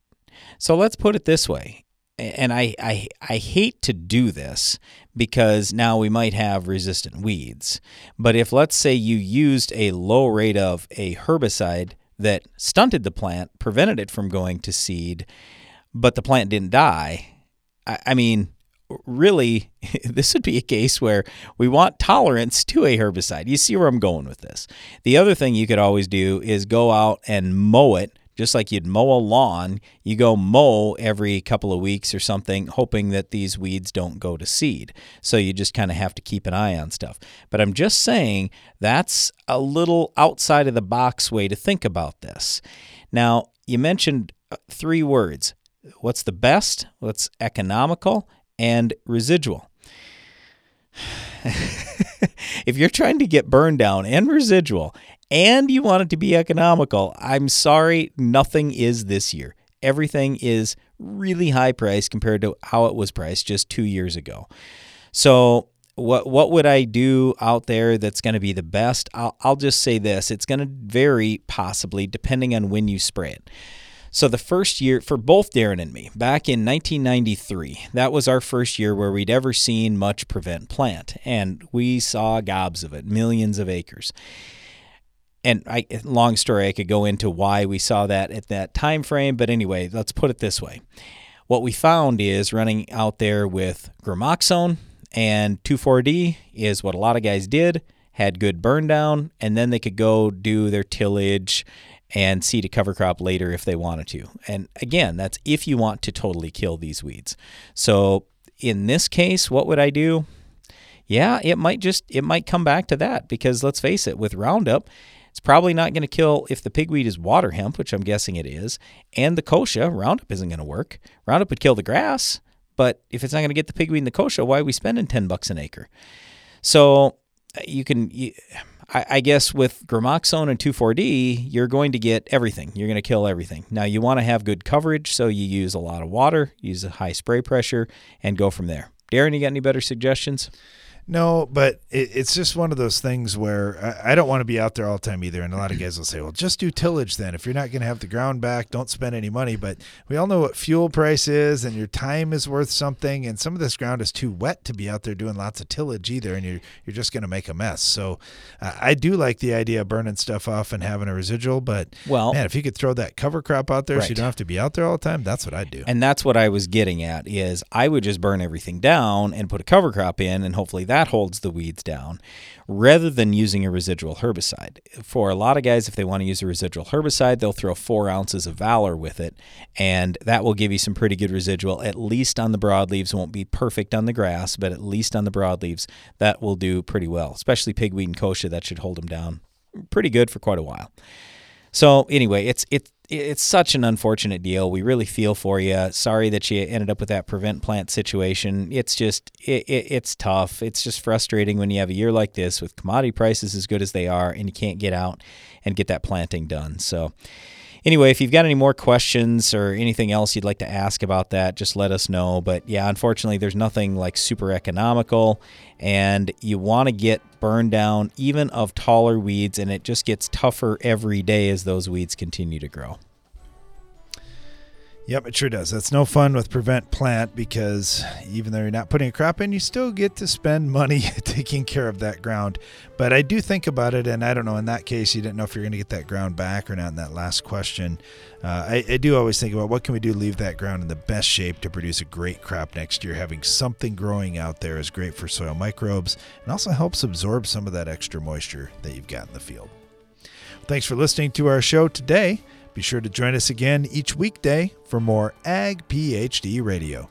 So let's put it this way and I, I I hate to do this because now we might have resistant weeds. But if let's say you used a low rate of a herbicide that stunted the plant, prevented it from going to seed, but the plant didn't die, I, I mean, really, [LAUGHS] this would be a case where we want tolerance to a herbicide. You see where I'm going with this. The other thing you could always do is go out and mow it just like you'd mow a lawn, you go mow every couple of weeks or something, hoping that these weeds don't go to seed. So you just kind of have to keep an eye on stuff. But I'm just saying that's a little outside of the box way to think about this. Now, you mentioned uh, three words what's the best, what's economical, and residual. [LAUGHS] if you're trying to get burn down and residual and you want it to be economical, I'm sorry, nothing is this year. Everything is really high priced compared to how it was priced just two years ago. So, what what would I do out there that's going to be the best? I'll, I'll just say this: it's going to vary possibly depending on when you spray it. So the first year for both Darren and me, back in 1993, that was our first year where we'd ever seen much prevent plant, and we saw gobs of it, millions of acres and I long story I could go into why we saw that at that time frame, but anyway, let's put it this way. What we found is running out there with Gramoxone and 2,4-D is what a lot of guys did, had good burn down, and then they could go do their tillage and seed a cover crop later if they wanted to. And again, that's if you want to totally kill these weeds. So in this case, what would I do? Yeah, it might just it might come back to that because let's face it, with Roundup, it's probably not going to kill if the pigweed is water hemp, which I'm guessing it is, and the kochia. Roundup isn't going to work. Roundup would kill the grass, but if it's not going to get the pigweed and the kochia, why are we spending 10 bucks an acre? So uh, you can, you, I, I, guess with Gramoxone and 2,4-D, you're going to get everything. You're going to kill everything. Now you want to have good coverage, so you use a lot of water, use a high spray pressure, and go from there. Darren, you got any better suggestions? No, but it, it's just one of those things where I, I don't want to be out there all the time either. And a lot of guys will say, well, just do tillage then. If you're not going to have the ground back, don't spend any money. But we all know what fuel price is and your time is worth something. And some of this ground is too wet to be out there doing lots of tillage either. And you're, you're just going to make a mess. So uh, I do like the idea of burning stuff off and having a residual. But well, man, if you could throw that cover crop out there right. so you don't have to be out there all the time, that's what I'd do. And that's what I was getting at is I would just burn everything down and put a cover crop in and hopefully that holds the weeds down rather than using a residual herbicide. For a lot of guys, if they want to use a residual herbicide, they'll throw four ounces of Valor with it, and that will give you some pretty good residual, at least on the broadleaves. Won't be perfect on the grass, but at least on the broadleaves, that will do pretty well, especially pigweed and kochia. That should hold them down pretty good for quite a while. So anyway, it's it's it's such an unfortunate deal. We really feel for you. Sorry that you ended up with that prevent plant situation. It's just it, it, it's tough. It's just frustrating when you have a year like this with commodity prices as good as they are and you can't get out and get that planting done. So anyway, if you've got any more questions or anything else you'd like to ask about that, just let us know. But yeah, unfortunately, there's nothing like super economical, and you want to get burned down even of taller weeds, and it just gets tougher every day as those weeds continue to grow. Yep, it sure does. That's no fun with prevent plant because even though you're not putting a crop in, you still get to spend money [LAUGHS] taking care of that ground. But I do think about it, and I don't know. In that case, you didn't know if you're going to get that ground back or not. In that last question, uh, I, I do always think about what can we do leave that ground in the best shape to produce a great crop next year. Having something growing out there is great for soil microbes and also helps absorb some of that extra moisture that you've got in the field. Thanks for listening to our show today. Be sure to join us again each weekday for more Ag PhD Radio.